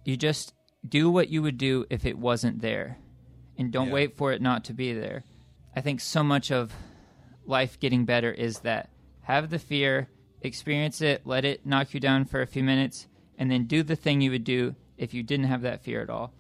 you just do what you would do if it wasn't there and don't Yeah. wait for it not to be there. I think so much of life getting better is that have the fear, experience it, let it knock you down for a few minutes, and then do the thing you would do if you didn't have that fear at all.